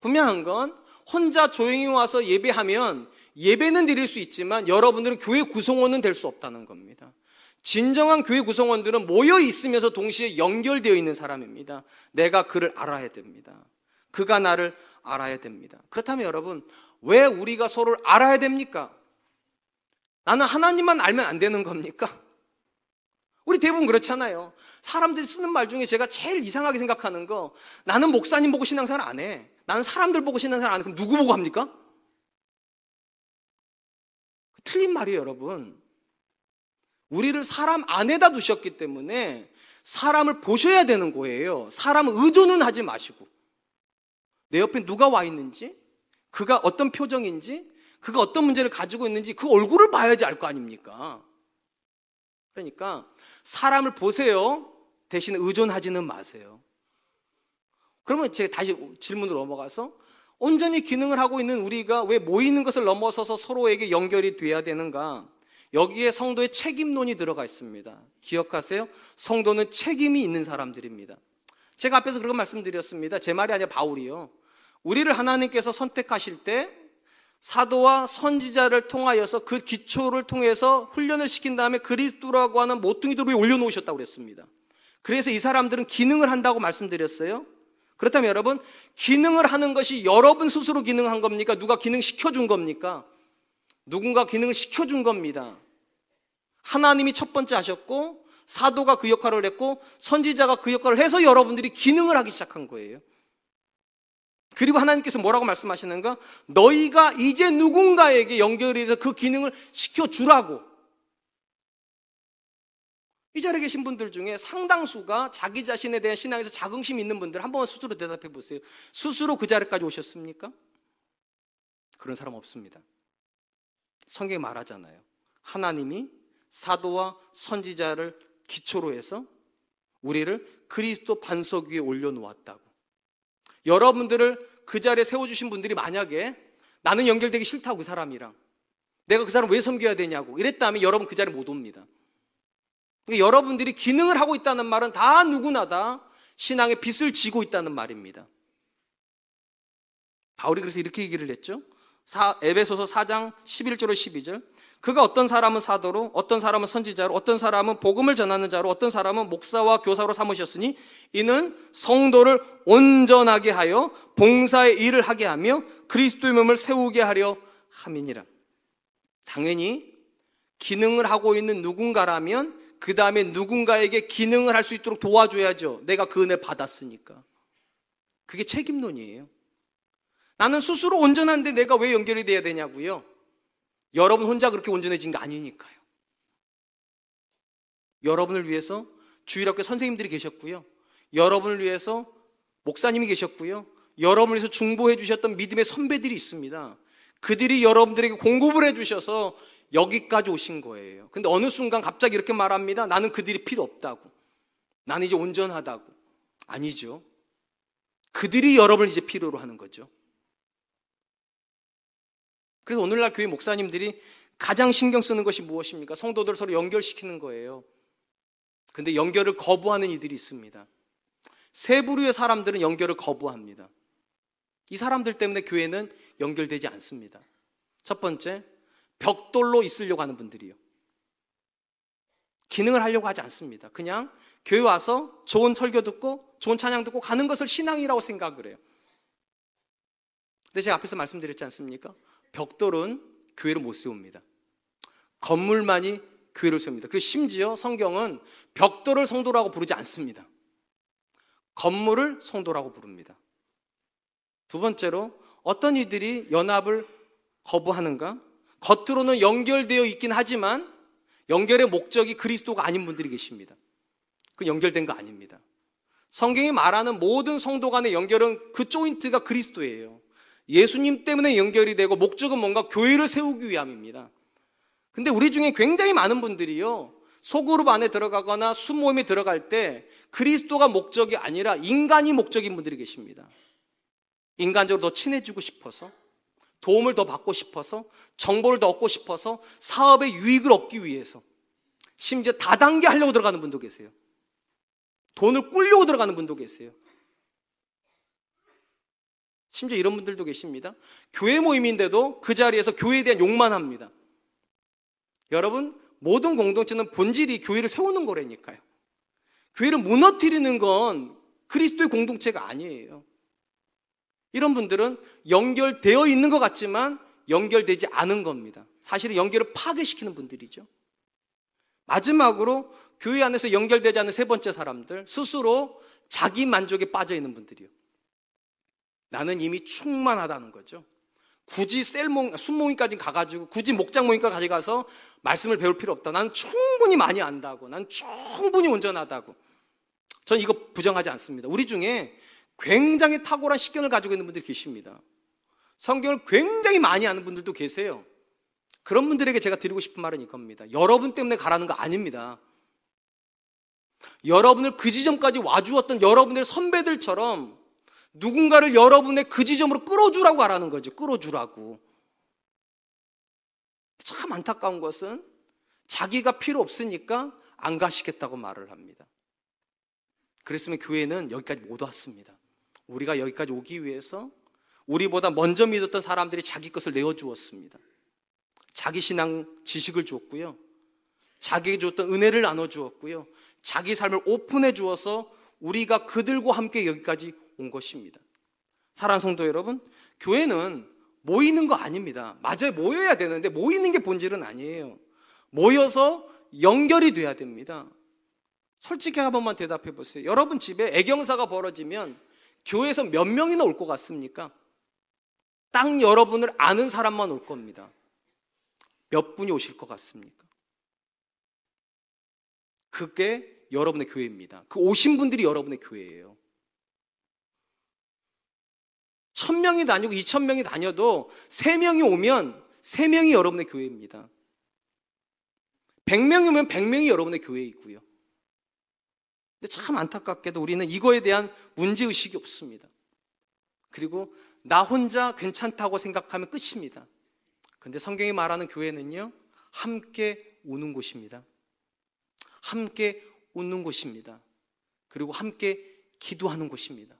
분명한 건 혼자 조용히 와서 예배하면 예배는 드릴 수 있지만 여러분들은 교회 구성원은 될 수 없다는 겁니다. 진정한 교회 구성원들은 모여 있으면서 동시에 연결되어 있는 사람입니다. 내가 그를 알아야 됩니다. 그가 나를 알아야 됩니다. 그렇다면 여러분, 왜 우리가 서로를 알아야 됩니까? 나는 하나님만 알면 안 되는 겁니까? 우리 대부분 그렇잖아요. 사람들이 쓰는 말 중에 제가 제일 이상하게 생각하는 거, 나는 목사님 보고 신앙생활 안 해. 나는 사람들 보고 신앙생활 안 해. 그럼 누구 보고 합니까? 틀린 말이에요, 여러분. 우리를 사람 안에다 두셨기 때문에 사람을 보셔야 되는 거예요. 사람 의존은 하지 마시고. 내 옆에 누가 와 있는지, 그가 어떤 표정인지, 그가 어떤 문제를 가지고 있는지 그 얼굴을 봐야지 알 거 아닙니까? 그러니까 사람을 보세요. 대신 의존하지는 마세요. 그러면 제가 다시 질문으로 넘어가서 온전히 기능을 하고 있는 우리가 왜 모이는 것을 넘어서서 서로에게 연결이 돼야 되는가? 여기에 성도의 책임론이 들어가 있습니다. 기억하세요? 성도는 책임이 있는 사람들입니다. 제가 앞에서 그런 말씀드렸습니다. 제 말이 아니라 바울이요. 우리를 하나님께서 선택하실 때 사도와 선지자를 통하여서 그 기초를 통해서 훈련을 시킨 다음에 그리스도라고 하는 모퉁이돌 위에 올려놓으셨다고 그랬습니다. 그래서 이 사람들은 기능을 한다고 말씀드렸어요. 그렇다면 여러분, 기능을 하는 것이 여러분 스스로 기능한 겁니까? 누가 기능 시켜준 겁니까? 누군가 기능을 시켜준 겁니다. 하나님이 첫 번째 하셨고, 사도가 그 역할을 했고, 선지자가 그 역할을 해서 여러분들이 기능을 하기 시작한 거예요. 그리고 하나님께서 뭐라고 말씀하시는가? 너희가 이제 누군가에게 연결이 해서 그 기능을 시켜주라고. 이 자리에 계신 분들 중에 상당수가 자기 자신에 대한 신앙에서 자긍심 있는 분들 한번 스스로 대답해 보세요. 스스로 그 자리까지 오셨습니까? 그런 사람 없습니다. 성경이 말하잖아요. 하나님이 사도와 선지자를 기초로 해서 우리를 그리스도 반석 위에 올려놓았다고. 여러분들을 그 자리에 세워주신 분들이 만약에 나는 연결되기 싫다고 그 사람이랑 내가 그 사람 왜 섬겨야 되냐고 이랬다면 여러분 그 자리에 못 옵니다. 그러니까 여러분들이 기능을 하고 있다는 말은 다 누구나 다 신앙의 빚을 지고 있다는 말입니다. 바울이 그래서 이렇게 얘기를 했죠. 에베소서 4장 11절로 12절. 그가 어떤 사람은 사도로, 어떤 사람은 선지자로, 어떤 사람은 복음을 전하는 자로, 어떤 사람은 목사와 교사로 삼으셨으니 이는 성도를 온전하게 하여 봉사의 일을 하게 하며 그리스도의 몸을 세우게 하려 함이니라. 당연히 기능을 하고 있는 누군가라면 그 다음에 누군가에게 기능을 할 수 있도록 도와줘야죠. 내가 그 은혜 받았으니까. 그게 책임론이에요. 나는 스스로 온전한데 내가 왜 연결이 돼야 되냐고요? 여러분 혼자 그렇게 온전해진 거 아니니까요. 여러분을 위해서 주일학교 선생님들이 계셨고요. 여러분을 위해서 목사님이 계셨고요. 여러분을 위해서 중보해 주셨던 믿음의 선배들이 있습니다. 그들이 여러분들에게 공급을 해 주셔서 여기까지 오신 거예요. 근데 어느 순간 갑자기 이렇게 말합니다. 나는 그들이 필요 없다고. 나는 이제 온전하다고. 아니죠. 그들이 여러분을 이제 필요로 하는 거죠. 그래서 오늘날 교회 목사님들이 가장 신경 쓰는 것이 무엇입니까? 성도들 서로 연결시키는 거예요. 근데 연결을 거부하는 이들이 있습니다. 세 부류의 사람들은 연결을 거부합니다. 이 사람들 때문에 교회는 연결되지 않습니다. 첫 번째, 벽돌로 있으려고 하는 분들이요. 기능을 하려고 하지 않습니다. 그냥 교회 와서 좋은 설교 듣고 좋은 찬양 듣고 가는 것을 신앙이라고 생각을 해요. 근데 제가 앞에서 말씀드렸지 않습니까? 벽돌은 교회를 못 세웁니다. 건물만이 교회를 세웁니다. 그리고 심지어 성경은 벽돌을 성도라고 부르지 않습니다. 건물을 성도라고 부릅니다. 두 번째로 어떤 이들이 연합을 거부하는가? 겉으로는 연결되어 있긴 하지만 연결의 목적이 그리스도가 아닌 분들이 계십니다. 그 연결된 거 아닙니다. 성경이 말하는 모든 성도 간의 연결은 그 조인트가 그리스도예요. 예수님 때문에 연결이 되고 목적은 뭔가 교회를 세우기 위함입니다. 근데 우리 중에 굉장히 많은 분들이요. 소그룹 안에 들어가거나 수모임에 들어갈 때 그리스도가 목적이 아니라 인간이 목적인 분들이 계십니다. 인간적으로 더 친해지고 싶어서 도움을 더 받고 싶어서 정보를 더 얻고 싶어서 사업의 유익을 얻기 위해서 심지어 다단계 하려고 들어가는 분도 계세요. 돈을 꿀려고 들어가는 분도 계세요. 심지어 이런 분들도 계십니다. 교회 모임인데도 그 자리에서 교회에 대한 욕만 합니다. 여러분, 모든 공동체는 본질이 교회를 세우는 거라니까요. 교회를 무너뜨리는 건 그리스도의 공동체가 아니에요. 이런 분들은 연결되어 있는 것 같지만 연결되지 않은 겁니다. 사실은 연결을 파괴시키는 분들이죠. 마지막으로 교회 안에서 연결되지 않는 세 번째 사람들, 스스로 자기 만족에 빠져 있는 분들이요. 나는 이미 충만하다는 거죠. 굳이 셀몽, 순몽이까지 가가지고 굳이 목장몽이까지 가져가서 말씀을 배울 필요 없다. 나는 충분히 많이 안다고. 난 충분히 온전하다고. 전 이거 부정하지 않습니다. 우리 중에 굉장히 탁월한 식견을 가지고 있는 분들이 계십니다. 성경을 굉장히 많이 아는 분들도 계세요. 그런 분들에게 제가 드리고 싶은 말은 이겁니다. 여러분 때문에 가라는 거 아닙니다. 여러분을 그 지점까지 와주었던 여러분의 선배들처럼 누군가를 여러분의 그 지점으로 끌어주라고 하라는 거죠. 끌어주라고. 참 안타까운 것은 자기가 필요 없으니까 안 가시겠다고 말을 합니다. 그랬으면 교회는 여기까지 못 왔습니다. 우리가 여기까지 오기 위해서 우리보다 먼저 믿었던 사람들이 자기 것을 내어주었습니다. 자기 신앙 지식을 주었고요. 자기에게 주었던 은혜를 나눠주었고요. 자기 삶을 오픈해 주어서 우리가 그들과 함께 여기까지 온 것입니다. 사랑 성도 여러분, 교회는 모이는 거 아닙니다. 맞아요. 모여야 되는데 모이는 게 본질은 아니에요. 모여서 연결이 돼야 됩니다. 솔직히 한 번만 대답해 보세요. 여러분 집에 애경사가 벌어지면 교회에서 몇 명이나 올 것 같습니까? 딱 여러분을 아는 사람만 올 겁니다. 몇 분이 오실 것 같습니까? 그게 여러분의 교회입니다. 그 오신 분들이 여러분의 교회예요. 천 명이 다니고 이천 명이 다녀도 세 명이 오면 세 명이 여러분의 교회입니다. 백 명이 오면 백 명이 여러분의 교회이고요. 근데 참 안타깝게도 우리는 이거에 대한 문제의식이 없습니다. 그리고 나 혼자 괜찮다고 생각하면 끝입니다. 근데 성경이 말하는 교회는요, 함께 우는 곳입니다. 함께 웃는 곳입니다. 그리고 함께 기도하는 곳입니다.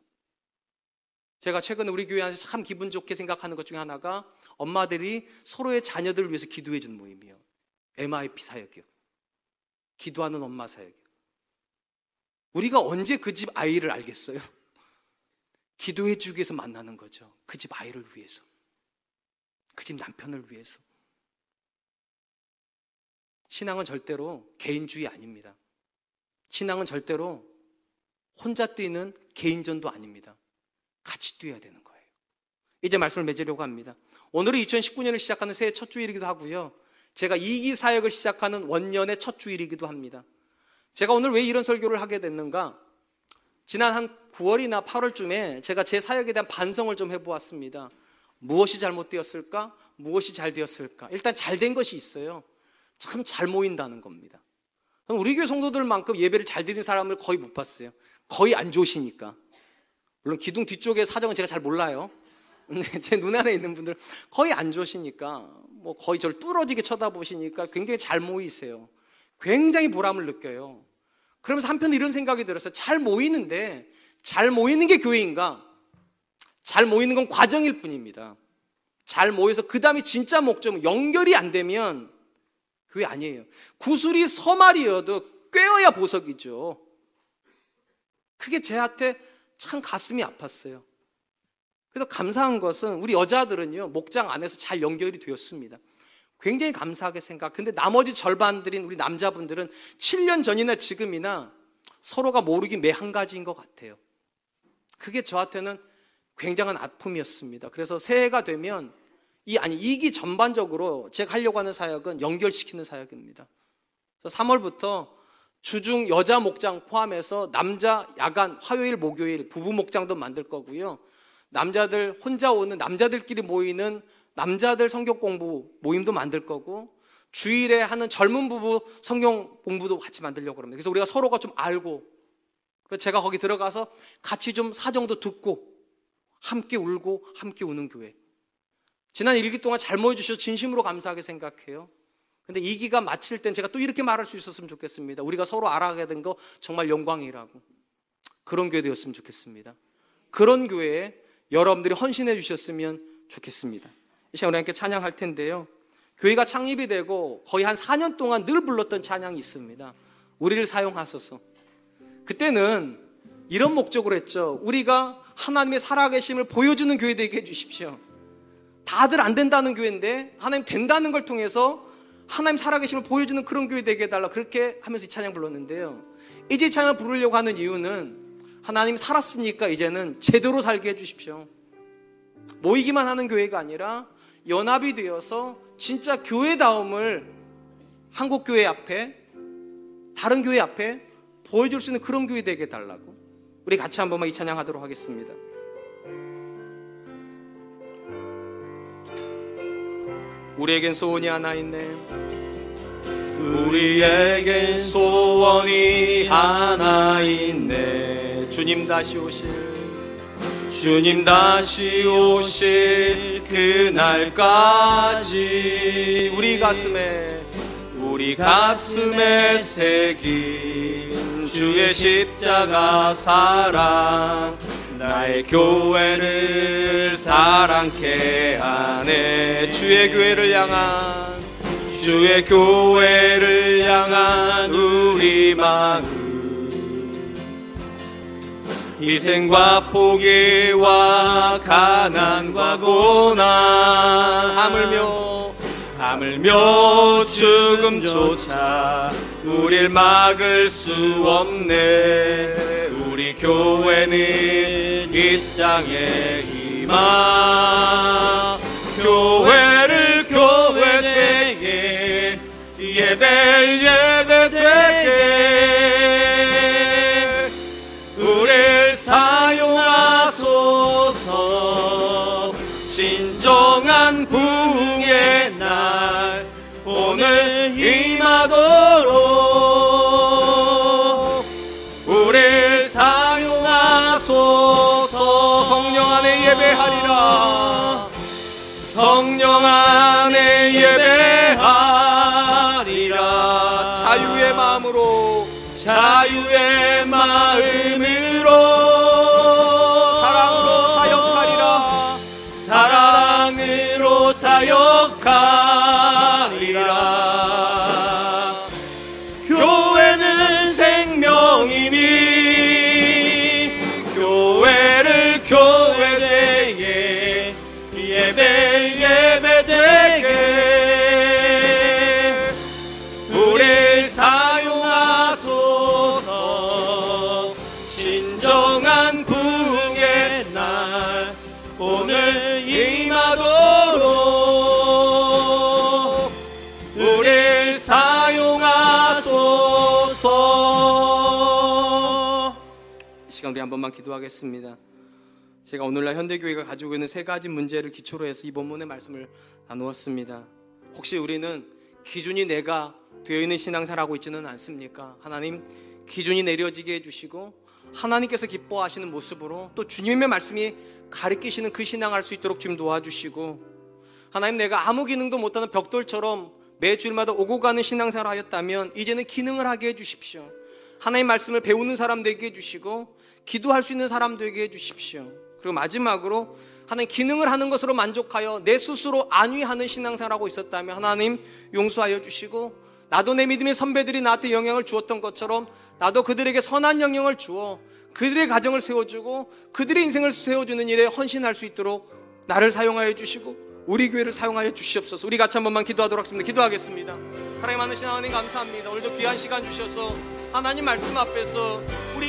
제가 최근에 우리 교회 안에서 참 기분 좋게 생각하는 것 중에 하나가 엄마들이 서로의 자녀들을 위해서 기도해 주는 모임이에요. MIP 사역이요. 기도하는 엄마 사역이요. 우리가 언제 그 집 아이를 알겠어요? 기도해 주기 위해서 만나는 거죠. 그 집 아이를 위해서. 그 집 남편을 위해서. 신앙은 절대로 개인주의 아닙니다. 신앙은 절대로 혼자 뛰는 개인전도 아닙니다. 같이 뛰어야 되는 거예요. 이제 말씀을 맺으려고 합니다. 오늘은 2019년을 시작하는 새해 첫 주일이기도 하고요. 제가 이기 사역을 시작하는 원년의 첫 주일이기도 합니다. 제가 오늘 왜 이런 설교를 하게 됐는가? 지난 한 9월이나 8월쯤에 제가 제 사역에 대한 반성을 좀 해보았습니다. 무엇이 잘못되었을까? 무엇이 잘 되었을까? 일단 잘 된 것이 있어요. 참 잘 모인다는 겁니다. 우리 교회 성도들만큼 예배를 잘 드리는 사람을 거의 못 봤어요. 거의 안 좋으시니까. 물론 기둥 뒤쪽의 사정은 제가 잘 몰라요. 근데 제 눈 안에 있는 분들 거의 안 좋으시니까 뭐 거의 저를 뚫어지게 쳐다보시니까 굉장히 잘 모이세요. 굉장히 보람을 느껴요. 그러면서 한편 이런 생각이 들었어요. 잘 모이는데 잘 모이는 게 교회인가? 잘 모이는 건 과정일 뿐입니다. 잘 모여서 그 다음에 진짜 목적은 연결이 안 되면 교회 아니에요. 구슬이 서말이어도 꿰어야 보석이죠. 그게 제한테 참 가슴이 아팠어요. 그래서 감사한 것은 우리 여자들은요, 목장 안에서 잘 연결이 되었습니다. 굉장히 감사하게 생각. 근데 나머지 절반들인 우리 남자분들은 7년 전이나 지금이나 서로가 모르긴 매한 가지인 것 같아요. 그게 저한테는 굉장한 아픔이었습니다. 그래서 새해가 되면 이 아니 이기 전반적으로 제가 하려고 하는 사역은 연결시키는 사역입니다. 그래서 3월부터 주중 여자 목장 포함해서 남자 야간 화요일 목요일 부부 목장도 만들 거고요. 남자들 혼자 오는 남자들끼리 모이는 남자들 성경 공부 모임도 만들 거고 주일에 하는 젊은 부부 성경 공부도 같이 만들려고 합니다. 그래서 우리가 서로가 좀 알고 그래서 제가 거기 들어가서 같이 좀 사정도 듣고 함께 울고 함께 우는 교회. 지난 일기 동안 잘 모여 주셔서 진심으로 감사하게 생각해요. 근데 이 기간 마칠 땐 제가 또 이렇게 말할 수 있었으면 좋겠습니다. 우리가 서로 알아가게 된 거 정말 영광이라고. 그런 교회 되었으면 좋겠습니다. 그런 교회에 여러분들이 헌신해 주셨으면 좋겠습니다. 이 시간 우리 함께 찬양할 텐데요. 교회가 창립이 되고 거의 한 4년 동안 늘 불렀던 찬양이 있습니다. 우리를 사용하소서. 그때는 이런 목적으로 했죠. 우리가 하나님의 살아계심을 보여주는 교회 되게 해주십시오. 다들 안 된다는 교회인데 하나님 된다는 걸 통해서 하나님 살아계심을 보여주는 그런 교회 되게 해달라 그렇게 하면서 이 찬양 불렀는데요. 이제 이 찬양을 부르려고 하는 이유는 하나님 살았으니까 이제는 제대로 살게 해주십시오. 모이기만 하는 교회가 아니라 연합이 되어서 진짜 교회다움을 한국 교회 앞에 다른 교회 앞에 보여줄 수 있는 그런 교회 되게 해달라고 우리 같이 한 번만 이 찬양하도록 하겠습니다. 우리에겐 소원이 하나 있네. 우리에겐 소원이 하나 있네 주님 다시 오실 주님 다시 오실 그날까지 우리 가슴에 우리 가슴에 새긴 주의 십자가 사랑 나의 교회를 사랑케 하네. 주의 교회를 향한 주의 교회를 향한 우리 마음 희생과 포기와 가난과 고난. 하물며 하물며 죽음조차 우릴 막을 수 없네. 우리 교회는 이 땅에 임하. 교회를 교회 되게 예배를 예배하리라. 성령 안에 예배하리라. 자유의 마음으로 자유의 마음으로 한 번만 기도하겠습니다. 제가 오늘날 현대교회가 가지고 있는 세 가지 문제를 기초로 해서 이 본문의 말씀을 나누었습니다. 혹시 우리는 기준이 내가 되어 있는 신앙사라고 있지는 않습니까? 하나님 기준이 내려지게 해주시고 하나님께서 기뻐하시는 모습으로 또 주님의 말씀이 가리키시는 그 신앙할 수 있도록 좀 도와주시고 하나님 내가 아무 기능도 못하는 벽돌처럼 매 주일마다 오고 가는 신앙생활을 하였다면 이제는 기능을 하게 해주십시오. 하나님 말씀을 배우는 사람 되게 해주시고 기도할 수 있는 사람 되게 해주십시오. 그리고 마지막으로 하나님 기능을 하는 것으로 만족하여 내 스스로 안위하는 신앙생활하고 있었다면 하나님 용서하여 주시고 나도 내 믿음의 선배들이 나한테 영향을 주었던 것처럼 나도 그들에게 선한 영향을 주어 그들의 가정을 세워주고 그들의 인생을 세워주는 일에 헌신할 수 있도록 나를 사용하여 주시고 우리 교회를 사용하여 주시옵소서. 우리 같이 한 번만 기도하도록 하겠습니다. 기도하겠습니다. 하나님 많으신 하나님 감사합니다. 오늘도 귀한 시간 주셔서 하나님 말씀 앞에서 우리가